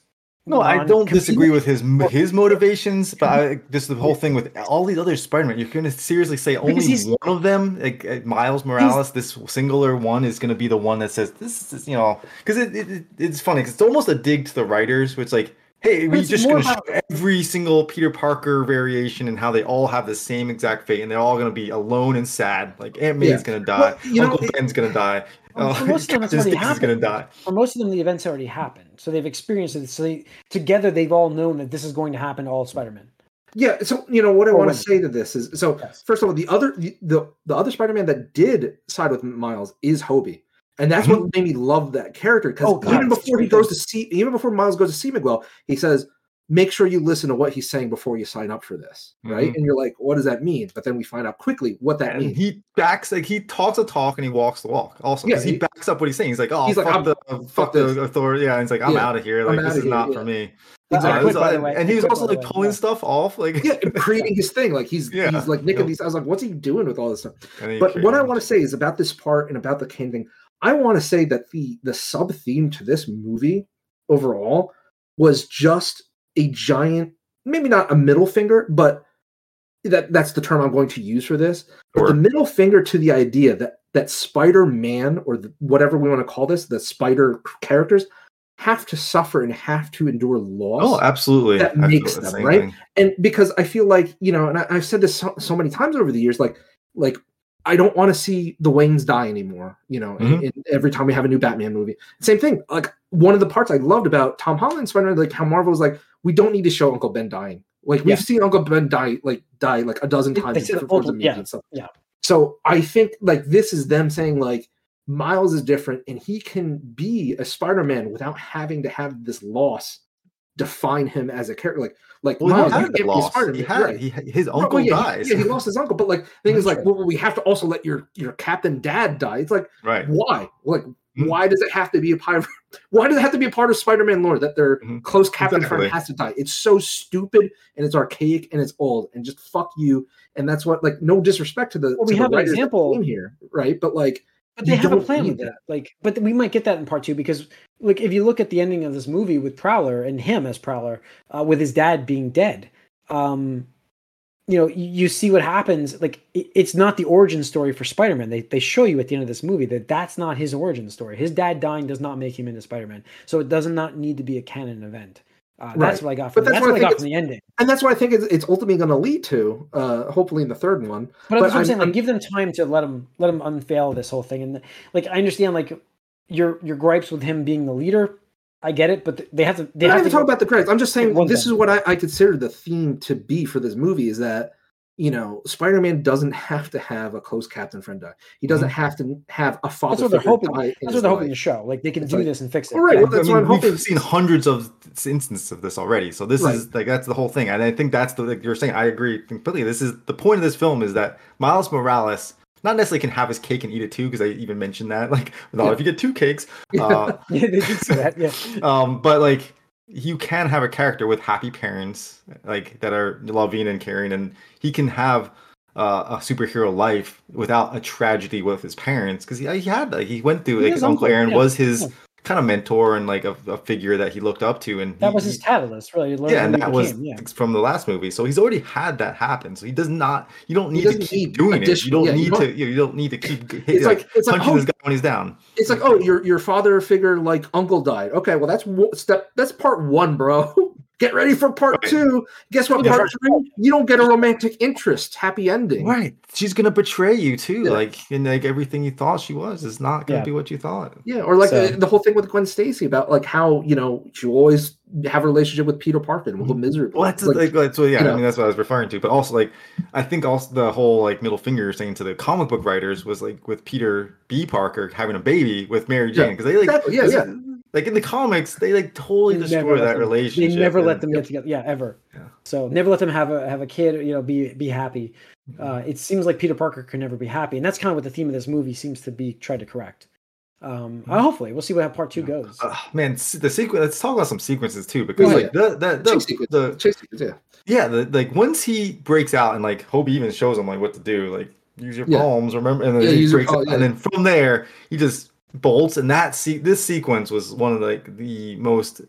No, I don't disagree with his his motivations, but I, just the whole thing with all these other Spider-Man. You're going to seriously say only one of them, like uh, Miles Morales, this singular one, is going to be the one that says this is you know because it, it, it- it's funny because it's almost a dig to the writers, which like. Hey, we it's just more going to about- show every single Peter Parker variation and how they all have the same exact fate, and they're all going to be alone and sad. Like Aunt May's Yeah. going to die, Well, you know, Uncle it- Ben's going to die, Well, uh, for most of them, already going to happened. die. For most of them, the events already happened, so they've experienced it. So they together they've all known that this is going to happen to all Spider-Man. Yeah, so you know what I Or want to say to this is so Yes. first of all, the other the, the the other Spider-Man that did side with Miles is Hobie. And that's what made me love that character because Oh, even before he goes to see even before Miles goes to see Miguel, he says, make sure you listen to what he's saying before you sign up for this. Right. Mhm. And you're like, what does that mean? But then we find out quickly what that And means. he backs like he talks a talk and he walks the walk. Also, because Yeah, he, he- backs up what he's saying. He's like, "Oh, He's like, fuck I'm- the fuck fuck the authority." Yeah, he's like, "I'm Yeah, out of here. Like this is here, not yeah. for me." Exactly. quit, by the and, way. and he was also like way, pulling yeah. stuff off. Like, yeah, creating his thing. Like he's Yeah, he's like yeah. these. I was like, what's he doing with all this stuff? But what I want to say is about this part and about the Kane thing. I want to say that the the sub theme to this movie overall was just a giant, maybe not a middle finger, but that that's the term I'm going to use for this. But the middle finger to the idea that that Spider Man or the, whatever we want to call this, the Spider characters have to suffer and have to endure loss Oh, absolutely. that makes them, right? thing. and because I feel like you know, and I, I've said this so, so many times over the years, like like I don't want to see the Waynes die anymore. You know, Mhm. in every time we have a new Batman movie, same thing. Like one of the parts I loved about Tom Holland Spider, Man, like how Marvel was like, we don't need to show Uncle Ben dying. Like we've Yeah. seen Uncle Ben die, like die like a dozen times they in said it different forms of multiple- media yeah, and stuff. yeah. So I think like this is them saying like Miles is different and he can be a Spider-Man without having to have this loss define him as a character. Like like Well, Miles, he had can't it be lost. He had right. He, his No, uncle yeah, he- dies. yeah, he lost his uncle, but like the thing is like, true. well, we have to also let your your captain dad die. It's like right. why? Like Mhm. why does it have to be a part? Of, why does it have to be a part of Spider-Man lore that their Mhm. close captain Exactly. friend has to die? It's so stupid and it's archaic and it's old and just fuck you. And that's what like no disrespect to the Well, to we the have an example- came here, right? But like But they have a plan with that. Like, but we might get that in part two because, like, if you look at the ending of this movie with Prowler and him as Prowler, uh, with his dad being dead, um, you know, you, you see what happens. Like, it, it's not the origin story for Spider-Man. They they show you at the end of this movie that that's not his origin story. His dad dying does not make him into Spider-Man. So it does not need to be a canon event. Uh, That's Right. what I got But from that's that's what I what I think got from the ending. and that's what I think it's, it's ultimately going to lead to. Uh, hopefully in the third one. But, But that's I'm I'm- saying. Like, I'm- give them time to let them let them unveil this whole thing. And like, I understand like your your gripes with him being the leader. I get it, but they have to. They have to talking about the credits. I'm just saying this thing. is what I, I consider the theme to be for this movie is that you know Spider-Man doesn't have to have a close captain friend die. He doesn't have to have a father. That's what they're hoping. die That's what they're hoping life. to show. Like they can It's do like- this and fix it. All right, Yeah. well, that's I what I'm we've seen hundreds of instances of this already. So this Right. is like that's the whole thing, and I think that's the like you're saying. I agree completely. This is the point of this film is that Miles Morales not necessarily can have his cake and eat it too, because I even mentioned that. Like, no, Yeah. if you get two cakes, uh, yeah, they did say that. Yeah, um, but like you can have a character with happy parents, like that are loving and caring, and he can have uh, a superhero life without a tragedy with his parents because he, he had like he went through He like his uncle uncle, Aaron yeah, was his. Kind of mentor and like a, a figure that he looked up to, and that he- was his catalyst. Really, yeah, and that was yeah. from the last movie. So he's already had that happen. So he does not. You don't need to keep need doing it. You don't yeah, you need don't- to. You don't need to keep hit, It's like it's like oh, this guy when he's down. it's like oh your your father figure like uncle died. Okay, well that's step that's part one, bro. Get ready for part Right. two. Guess what? Yeah, Part three, you don't get a romantic interest. Happy ending. Right. She's gonna betray you too. Yeah. Like and like everything you thought she was is not gonna Yeah. be what you thought. Yeah, or like So- uh, the whole thing with Gwen Stacy about like how you know she always have a relationship with Peter Parker and will go miserable. Mm-hmm. Well, that's Like, like, that's what, yeah. you I mean, that's what I was referring to. But also, like, I think also the whole like middle finger saying to the comic book writers was like with Peter B. Parker having a baby with Mary Jane because they like exactly, yeah, yeah. Like in the comics, they like totally They destroy that them- relationship. They never let and- them get together. Yeah, ever. Yeah. So never let them have a have a kid. You know, be be happy. Mm-hmm. Uh, it seems like Peter Parker can never be happy, and that's kind of what the theme of this movie seems to be tried to correct. Um, uh, hopefully, we'll see what how part two goes. Uh, man, the sequence. Let's talk about some sequences too, because Oh, like the the the, chase sequence, the chase sequence, yeah. yeah, the, like once he breaks out and like Hobie even shows him like what to do, like use your Yeah. palms, remember, and then Yeah, he breaks palm- out, yeah. and then from there he just bolts, and that see this sequence was one of like the most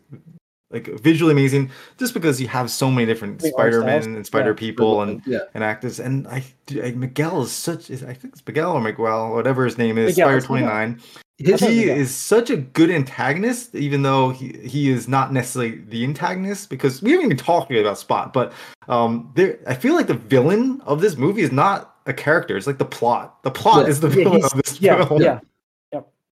like visually amazing, just because you have so many different The Spider Man and Spider yeah. People and yeah, and actors, and I, I Miguel is such is I think it's Miguel or Miguel, whatever his name is, Miguel, Spider it's Twenty Miguel. His, he is such a good antagonist, even though he, he is not necessarily the antagonist. Because we haven't even talked about Spot, but um, there I feel like the villain of this movie is not a character; it's like the plot. The plot Yeah. is the villain of this yeah, film. yeah.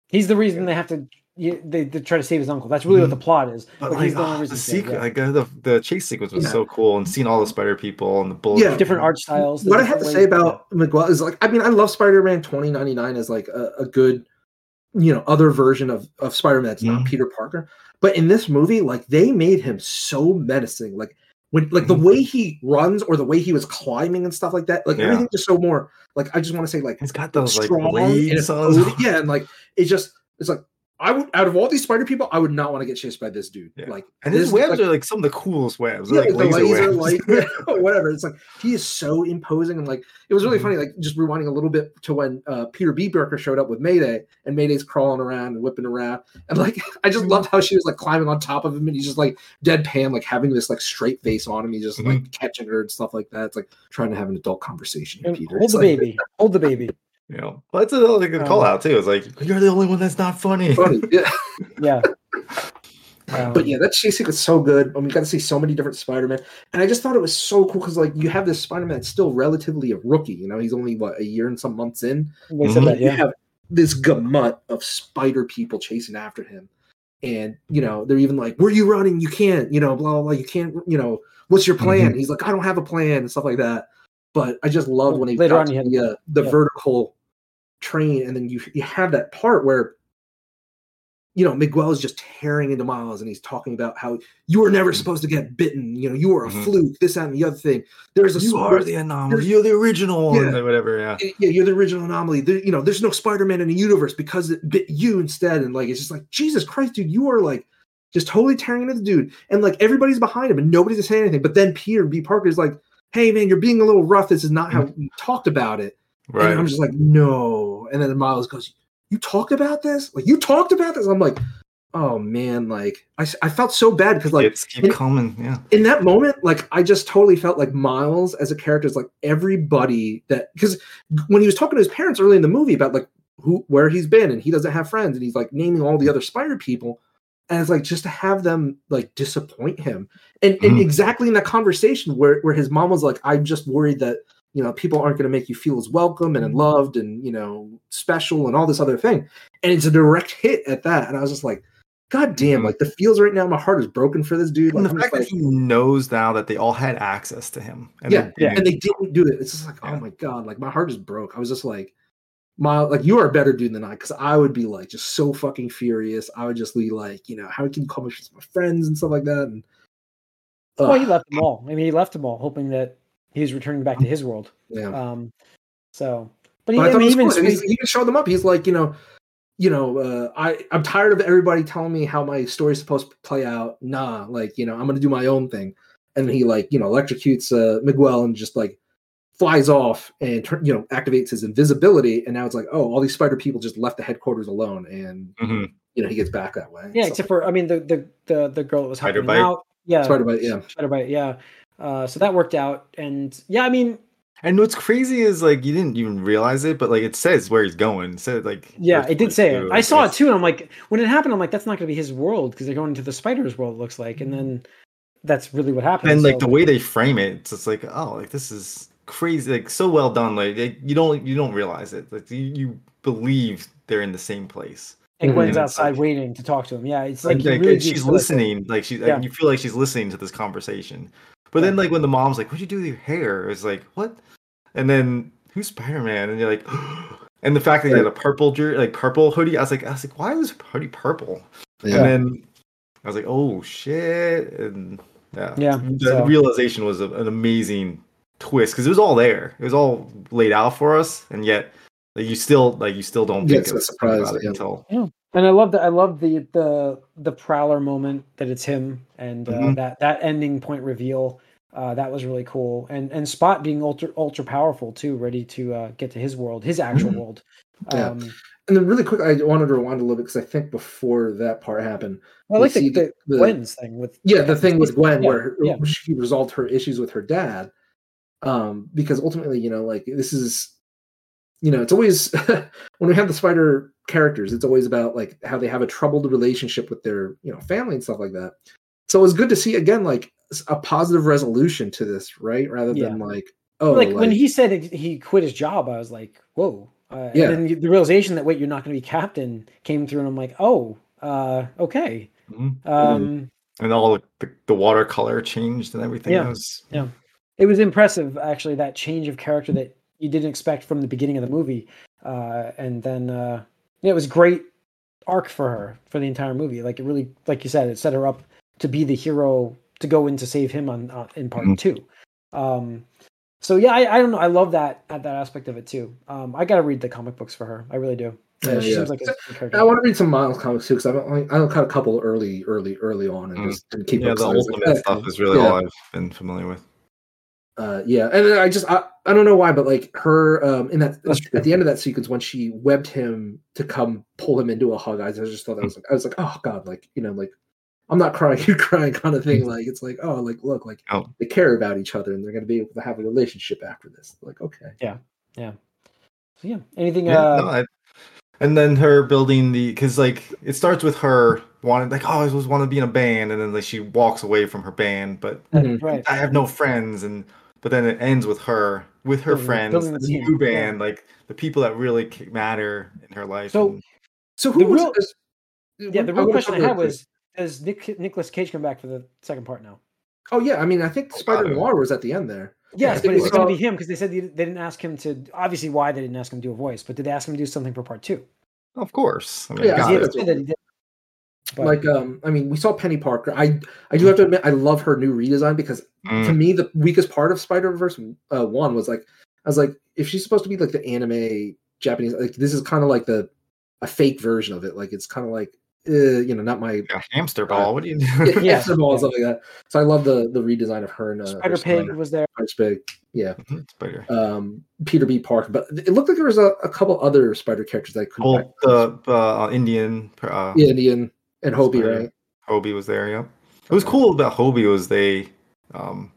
He's the reason they have to. You, they, they try to save his uncle. That's really what the plot is. Mm-hmm. But But like he's the oh, the to save, sequence, yeah. like uh, the the chase sequence was Yeah. so cool, and seeing all the Spider People and the bullets. Yeah. different art styles. what I have to say about Miguel is like, I mean, I love Spider-Man 2099 as like a, a good, you know, other version of of Spider-Man that's not Mhm. Peter Parker. But in this movie, like they made him so menacing. Like when like the Mhm. way he runs or the way he was climbing and stuff like that, like Yeah. everything just so more like I just want to say like He's got those like strong and it's his coded- yeah, and like it's just it's like I would out of all these spider people, I would not want to get chased by this dude. Yeah. Like And his webs like, are like some of the coolest webs. yeah, like like the laser, laser, webs. like whatever. It's like he is so imposing and like it was really Mhm. funny. Like just rewinding a little bit to when uh, Peter B. Parker showed up with Mayday, and Mayday's crawling around and whipping around, and like I just loved how she was like climbing on top of him, and he's just like deadpan, like having this like straight face on him. He's just like catching her and stuff like that. It's like trying to have an adult conversation. And Peter, hold It's the like, baby. Hold the baby. You know, well, that's a like a Um, call out too. It's like you're the only one that's not funny. funny. Yeah. Yeah. Um, But yeah, that chase sequence is so good. And we got to see so many different Spider-Man. And I just thought it was so cool because like you have this Spider-Man that's still relatively a rookie. You know, he's only what a year and some months in. they said Mhm. that. You have this gamut of spider people chasing after him. And you know, they're even like, Where are you running? You can't, you know, blah blah blah. You can't, you know, what's your plan? He's like, I don't have a plan and stuff like that. But I just loved when he Later got on, to he had- the, uh, the yeah. vertical train, and then you you have that part where you know, Miguel is just tearing into Miles and he's talking about how you were never supposed to get bitten. You know, you were a Mhm. fluke, this, that, and the other thing. There's a You are the anomaly. You're the original. Yeah. or Whatever. Yeah. yeah, you're the original anomaly. There, you know, there's no Spider-Man in the universe because it bit you instead. And like, it's just like, Jesus Christ, dude, you are like just totally tearing into the dude. And like everybody's behind him and nobody's saying anything. But then Peter B. Parker is like, hey man, you're being a little rough. This is not how we talked about it. Right. And I'm just like, no. And then Miles goes, you talked about this? Like you talked about this? I'm like, oh man, like I, I felt so bad because like it's keep and- coming. Yeah. in that moment, like I just totally felt like Miles as a character is like everybody that because when he was talking to his parents early in the movie about like who where he's been and he doesn't have friends and he's like naming all the other spider people and it's like just to have them like disappoint him and, and Mhm. exactly in that conversation where where his mom was like i'm just worried that you know people aren't going to make you feel as welcome and loved and you know special and all this other thing and it's a direct hit at that and i was just like god damn Mhm. like the feels right now my heart is broken for this dude And like, the I'm fact like, that he knows now that they all had access to him. And yeah, they yeah. didn't. and they didn't do it. It's just like, Yeah. oh my god, like my heart is broke. I was just like, my like you are a better dude than I, because I would be like just so fucking furious. I would just be like, you know, how can you call me my friends and stuff like that? And Well, he left them all. I mean, he left them all, hoping that he was returning back to his world. yeah. Um, so, but, But he, I I thought mean, it was even cool. And he even showed them up. He's like, you know, you know, uh, I I'm tired of everybody telling me how my story's supposed to play out. Nah, like you know, I'm gonna do my own thing. And he like you know electrocutes uh, Miguel and just like flies off and turn, you know activates his invisibility. And now it's like, oh, all these spider people just left the headquarters alone, and Mhm. you know he gets back that way. yeah, So- except for I mean, the the the, the girl that was hiding helping out. Yeah, Spider-Byte, yeah. Spider-Byte. Yeah. Uh, so that worked out, and yeah, I mean, And what's crazy is like you didn't even realize it, but like it says where he's going. It said like yeah, it did say it. I saw it too, and I'm like, when it happened, I'm like, that's not going to be his world because they're going into the spider's world. It looks like, and then that's really what happened. And like the way they frame it, it's just like oh, like this is crazy, like so well done. Like, like, you don't you don't realize it. Like you, you believe they're in the same place. and Gwen's Mhm. Outside like- waiting to talk to him. Yeah, it's Like, like, you like, really she's feel like that. listening, like she's Yeah. like, you feel like she's listening to this conversation. But then like when the mom's like, "What'd you do with your hair?" It's like what? And then who's Spider Man? And you're like, and the fact that he had a purple jer- like purple hoodie, I was like, I was like, why is his hoodie purple? Yeah. And then I was like, oh shit, and yeah, Yeah, The so- realization was a, an amazing twist because it was all there. It was all laid out for us, and yet like, you still like you still don't Yeah, think it's a surprise, about it yeah. And I love that. I love the the the prowler moment that it's him, and uh, Mhm. that that ending point reveal. Uh, that was really cool, and and Spot being ultra ultra powerful too, ready to uh, get to his world, his actual Mhm. world. Yeah. Um, And then really quick, I wanted to rewind a little bit because I think before that part happened, I like the, the, the- Gwen's thing with yeah, the thing with Gwen Yeah, where yeah. she resolved her issues with her dad, um, because ultimately, you know, like this is, you know, it's always when we have the spider characters, it's always about like how they have a troubled relationship with their you know family and stuff like that. So it was good to see again like a positive resolution to this, right? Rather than like oh, like, when he said he quit his job, I was like, whoa. Uh, Yeah. And then the realization that wait, you're not going to be captain came through, and I'm like, oh, uh, okay. Mhm. Um, and all the, the watercolor changed and everything. Yeah. It was it was impressive actually that change of character that you didn't expect from the beginning of the movie uh and then uh yeah, it was great arc for her for the entire movie like it really like you said it set her up to be the hero to go in to save him on uh, in part Mhm. two um so yeah I, I don't know i love that that aspect of it too um i gotta read the comic books for her i really do yeah, Yeah, she yeah. seems like a good character. I want to read some Miles comics too because I've only, I caught a couple early, early, early on and Mm. just didn't keep yeah, up. the so I like, ultimate stuff is really yeah. all I've been familiar with. Uh yeah and i just I, I don't know why but like her um in that That's at the end of that sequence when she webbed him to come pull him into a hug i just thought that was like i was like oh god like you know like i'm not crying you're crying kind of thing like it's like oh like look like Oh. they care about each other and they're going to be able to have a relationship after this like okay. Yeah, yeah, so yeah anything Yeah, uh no, I, and then her building the because like it starts with her wanting like oh I just want to be in a band and then like she walks away from her band but Mhm. right. I have no friends and but then it ends with her with her Building- friends building the the team, new yeah. band like the people that really matter in her life. So- and- so The who was real- this- yeah the real wanna question i had was does Nick Nicolas Cage come back for the second part now? oh yeah i mean i think oh, spider God. noir was at the end there Yes, I but is we it going to be him? Because they said they they didn't ask him to. Obviously, why they didn't ask him to do a voice, but did they ask him to do something for part two? of course, I mean, Yeah, he he had said that he did. But like um i mean we saw Peni Parker i i do have to admit i love her new redesign because Mm. to me the weakest part of spider verse uh, one was like i was like if she's supposed to be like the anime japanese like this is kind of like the a fake version of it like it's kind of like uh, you know not my A hamster ball. What do you do? Yeah. yeah, ball and stuff like that so i love the the redesign of her and uh, Spider her Pig Spider- was there. Spider Pig yeah Spider. um peter b park but it looked like there was a, a couple other spider characters that could Oh, the uh, Indian uh, Indian and Hobie, Spider. right? Hobie was there. Yep. It was cool about Hobie was they um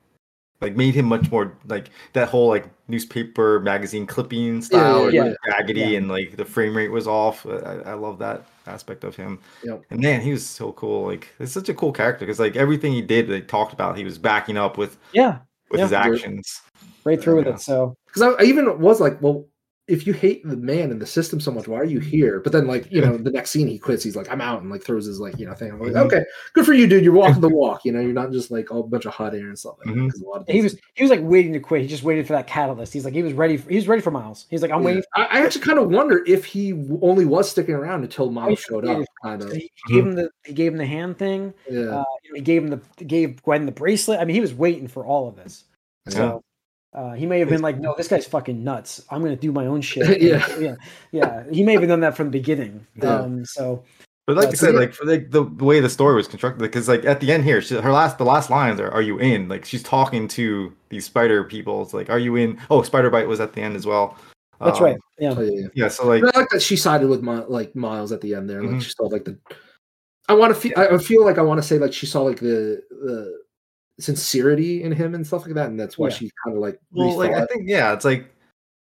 like made him much more like that whole like newspaper magazine clipping style yeah, like, raggedy yeah. and like the frame rate was off. I, I love that aspect of him. Yep. And man, he was so cool. Like it's such a cool character because like everything he did, they talked about, he was backing up with Yeah, with Yeah. his actions. right through with Yeah. it. So Because I, I even was like, well, if you hate the man and the system so much, why are you here? But then, like, you know, the next scene he quits. He's like, I'm out, and like throws his like, you know, thing. I'm like, Mhm. okay, good for you, dude. You're walking the walk. You know, you're not just like a bunch of hot air and stuff like Mhm. that. 'cause a lot of he was he was like waiting to quit. He just waited for that catalyst. He's like he was ready. For, he was ready for Miles. He's like I'm Yeah. waiting. I, I actually kind of wonder if he only was sticking around until Miles yeah, showed up. Kind of, he gave him the he gave him the hand thing. yeah. Uh, he gave him the gave Gwen the bracelet. I mean, he was waiting for all of this. So uh, he may have been like, no, this guy's fucking nuts. I'm gonna do my own shit. Yeah. yeah, yeah. He may have done that from the beginning. Yeah. Um, so But like Uh, I so said, yeah. like for like the, the way the story was constructed, because like at the end here, she, her last the last lines are "Are you in?" Like she's talking to these spider people. It's like, "Are you in?" Oh, Spider-Byte was at the end as well. that's Um, right. Yeah. Oh, yeah, yeah. Yeah, so like, But I like that she sided with my like Miles at the end there. Like Mhm. she saw like the. I want to feel. I I feel like I want to say like she saw like the the sincerity in him and stuff like that, and that's why Yeah. she kind of like. well, like I think yeah, it's like,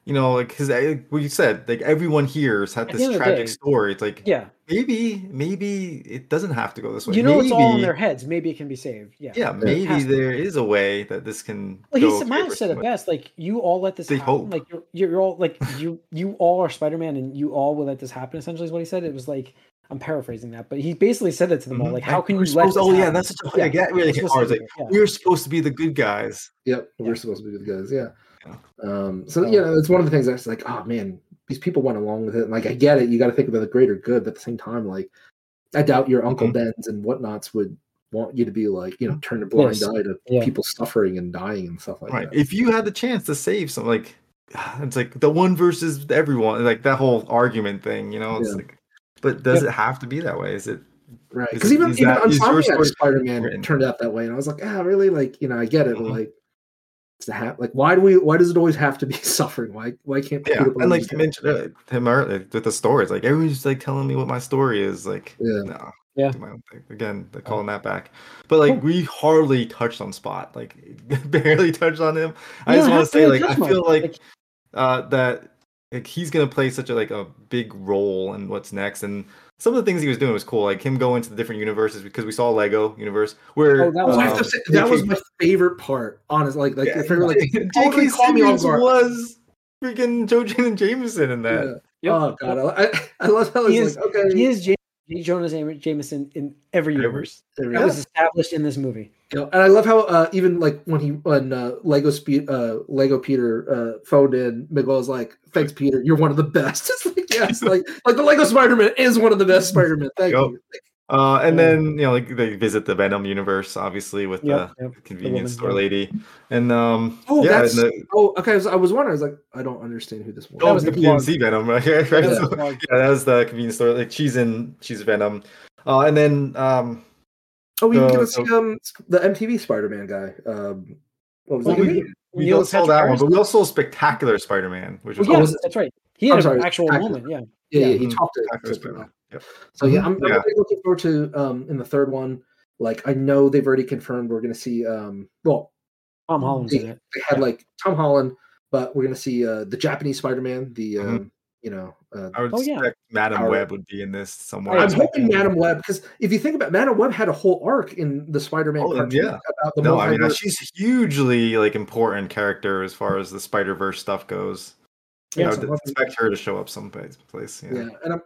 you know, like because eh, what you said, like everyone here has had At this end of the tragic day- story. It's like Yeah. maybe maybe it doesn't have to go this way. You know, maybe, it's all in their heads. Maybe it can be saved. Yeah. Yeah, has maybe there is a way that this can. Well, go he said, okay Miles said it somebody. best. Like you all let this They happen. hope. Like you're, you're all like you you all are Spider Man, and you all will let this happen. Essentially, is what he said. It was like I'm paraphrasing that, but he basically said that to them all. Mhm. Like, how can you We're let? supposed- This Oh yeah, happen? that's such a Yeah, yeah, that really we're hit supposed hard. to like yeah. we're supposed to be the good guys. Yep, Yeah. we're supposed to be the good guys. Yeah. Yeah. Um. So So- you know, it's one of the things that's like, oh man, these people went along with it. And, like, I get it. You got to think about the greater good, but at the same time, like, I doubt your Uncle Mhm. Ben's and whatnots would want you to be like, you know, turn a blind Yes. eye to Yeah. people suffering and dying and stuff like Right. that. If you had the chance to save some, like, it's like the one versus everyone, like that whole argument thing, you know. It's Yeah. like, but does it have to be that way? Is it? Right. Because even even that- is your Insomniac story Spider Man written? turned out that way, and I was like, ah, really? Like, you know, I get it, but Mhm. like, it's the hat. like, why do we? Why does it always have to be suffering? Why? Why can't? Yeah. Peter And like just you mentioned uh, him earlier with the stories, like everyone's like telling me what my story is. Like, Yeah. no, Yeah. my own thing. Again, they're calling that back. But like Cool. we hardly touched on Spot, like barely touched on him. I You just want to to say, like, I feel much. like uh, that like he's gonna play such a like a big role in what's next, and some of the things he was doing was cool. Like him going to the different universes because we saw Lego universe where Oh, that was I have um, say, that was my favorite part. Honestly, like, like yeah, if they were like, J.K. call me off Simmons guard. was freaking Joe Jane and Jameson in that. Yeah. Yep. Oh god, I, I, I love how He it's is- like, okay, He is J. J. Jonah Jameson in every Every- universe. there That go. was established in this movie. You know, and I love how uh, even like when he when uh, Lego Spe- uh, Lego Peter uh, phoned in, Miguel's like, "Thanks, Peter, you're one of the best." It's like yes, like like the Lego Spider Man is one of the best Spider Man. Thank Yup. you. Uh, and then you know, like they visit the Venom universe, obviously with Yep, the yep. convenience woman, store lady, and um, Oh, yeah, that's and the, oh okay. I was, I was wondering. I was like, I don't understand who this was. oh, was the the plug. PNC Venom, right? right? That was So, the yeah, that was the convenience store. Like she's in, she's Venom, uh, and then um, oh, we get to see um the MTV Spider Man guy. Um, what was well, that? we, we Neil saw that one, but we also saw Spectacular Spider-Man, which was Well, yeah, was that's right. He I'm had sorry, an actual Spectacular. moment. Yeah. yeah, yeah, yeah. he Mhm. talked to, Spectacular to Spider-Man. Yep. So yeah, I'm, I'm really looking forward to um in the third one. Like I know they've already confirmed we're gonna see um well Tom Holland's in it. they had Yeah. like Tom Holland, but we're gonna see uh the Japanese Spider-Man, the Mhm. um you know uh, I would Oh, yeah. expect Madam Our- Web would be in this somewhere. I I'm hoping that. Madame Web because if you think about Madame Web had a whole arc in the Spider-Man Oh, cartoon yeah. about the no, I mean she's hugely like important character as far as the Spider Verse stuff goes. Yeah, I so would I'm- expect her to show up someplace. Place, yeah. yeah. and I'm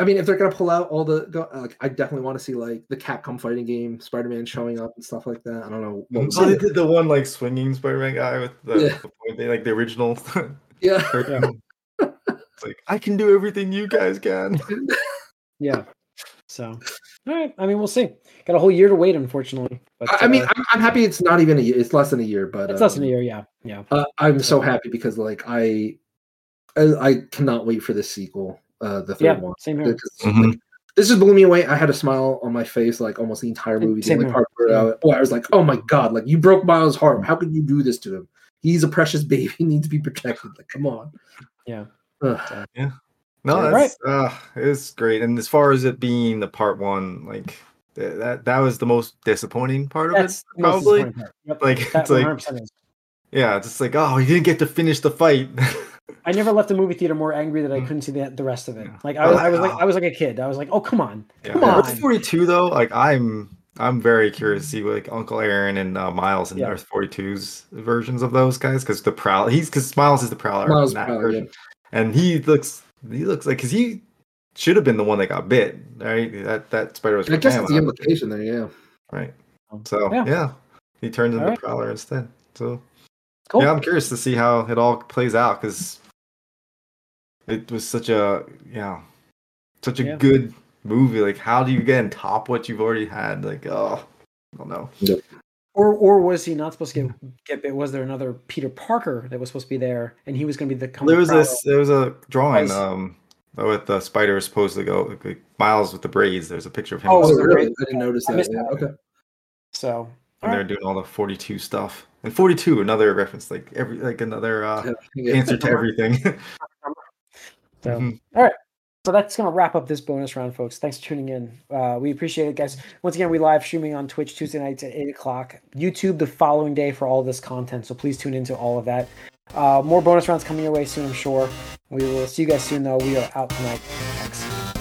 I mean if they're gonna pull out all the go, like I definitely want to see like the Capcom fighting game Spider-Man showing up and stuff like that. I don't know what was Oh, they did the one like swinging Spider-Man guy with the, Yeah. the they, like the original. yeah. it's like I can do everything you guys can. Yeah. So, all right. I mean, we'll see. Got a whole year to wait, unfortunately. But, I I mean, uh, I'm, I'm happy it's not even a year. It's less than a year, but it's less than a um, year. Yeah, yeah. Uh, I'm so happy because like I, I, I cannot wait for this sequel, uh, the third Yeah, one. same here. Because, Mhm. like, this just blew me away. I had a smile on my face like almost the entire movie. Same The only part where, uh, where I was like, "Oh my god! Like you broke Miles' heart. How could you do this to him? He's a precious baby. He needs to be protected. Like, come on." Yeah. Ugh. No, Yeah. that's uh, it's great. And as far as it being the part one, like th- that that was the most disappointing part of That's it, probably. part. Yep. Like That it's like is. yeah, it's just like oh, you didn't get to finish the fight. I never left the movie theater more angry that I Mm. couldn't see the, the rest of it. Yeah. Like I was, I was like Oh. I was like a kid. I was like, oh come on, Yeah. come Earth on. 42 though, like I'm I'm very curious to see like Uncle Aaron and uh, Miles and Yeah. Earth 42's versions of those guys because the prowl he's because Miles is the prowler Miles in that Prowler, version. and he looks he looks like because he should have been the one that got bit right that that spider was I guess from it's the implication there. Yeah. right so Yeah. yeah, he turns into Alright. prowler instead so Cool. yeah I'm curious to see how it all plays out because it was such a yeah such a Yeah. good movie like how do you get on top what you've already had like oh I don't know Or or was he not supposed to get get bit? Was there another Peter Parker that was supposed to be there, and he was going to be the comic there was prowler? this there was a drawing Was- um with the spider was supposed to go like, miles with the braids there's a picture of him Oh, with was the it really? I didn't notice I that. missed Yeah. that. Okay. So and they're doing all the 42 stuff and 42 another reference like every like another uh Yeah. answer to everything So, Mhm. all right. So that's going to wrap up this bonus round, folks. Thanks for tuning in. Uh, we appreciate it, guys. Once again, we live streaming on Twitch Tuesday nights at 8 o'clock, YouTube the following day for all this content. So please tune into all of that. Uh, more bonus rounds coming your way soon, I'm sure. We will see you guys soon, though. We are out tonight. Thanks.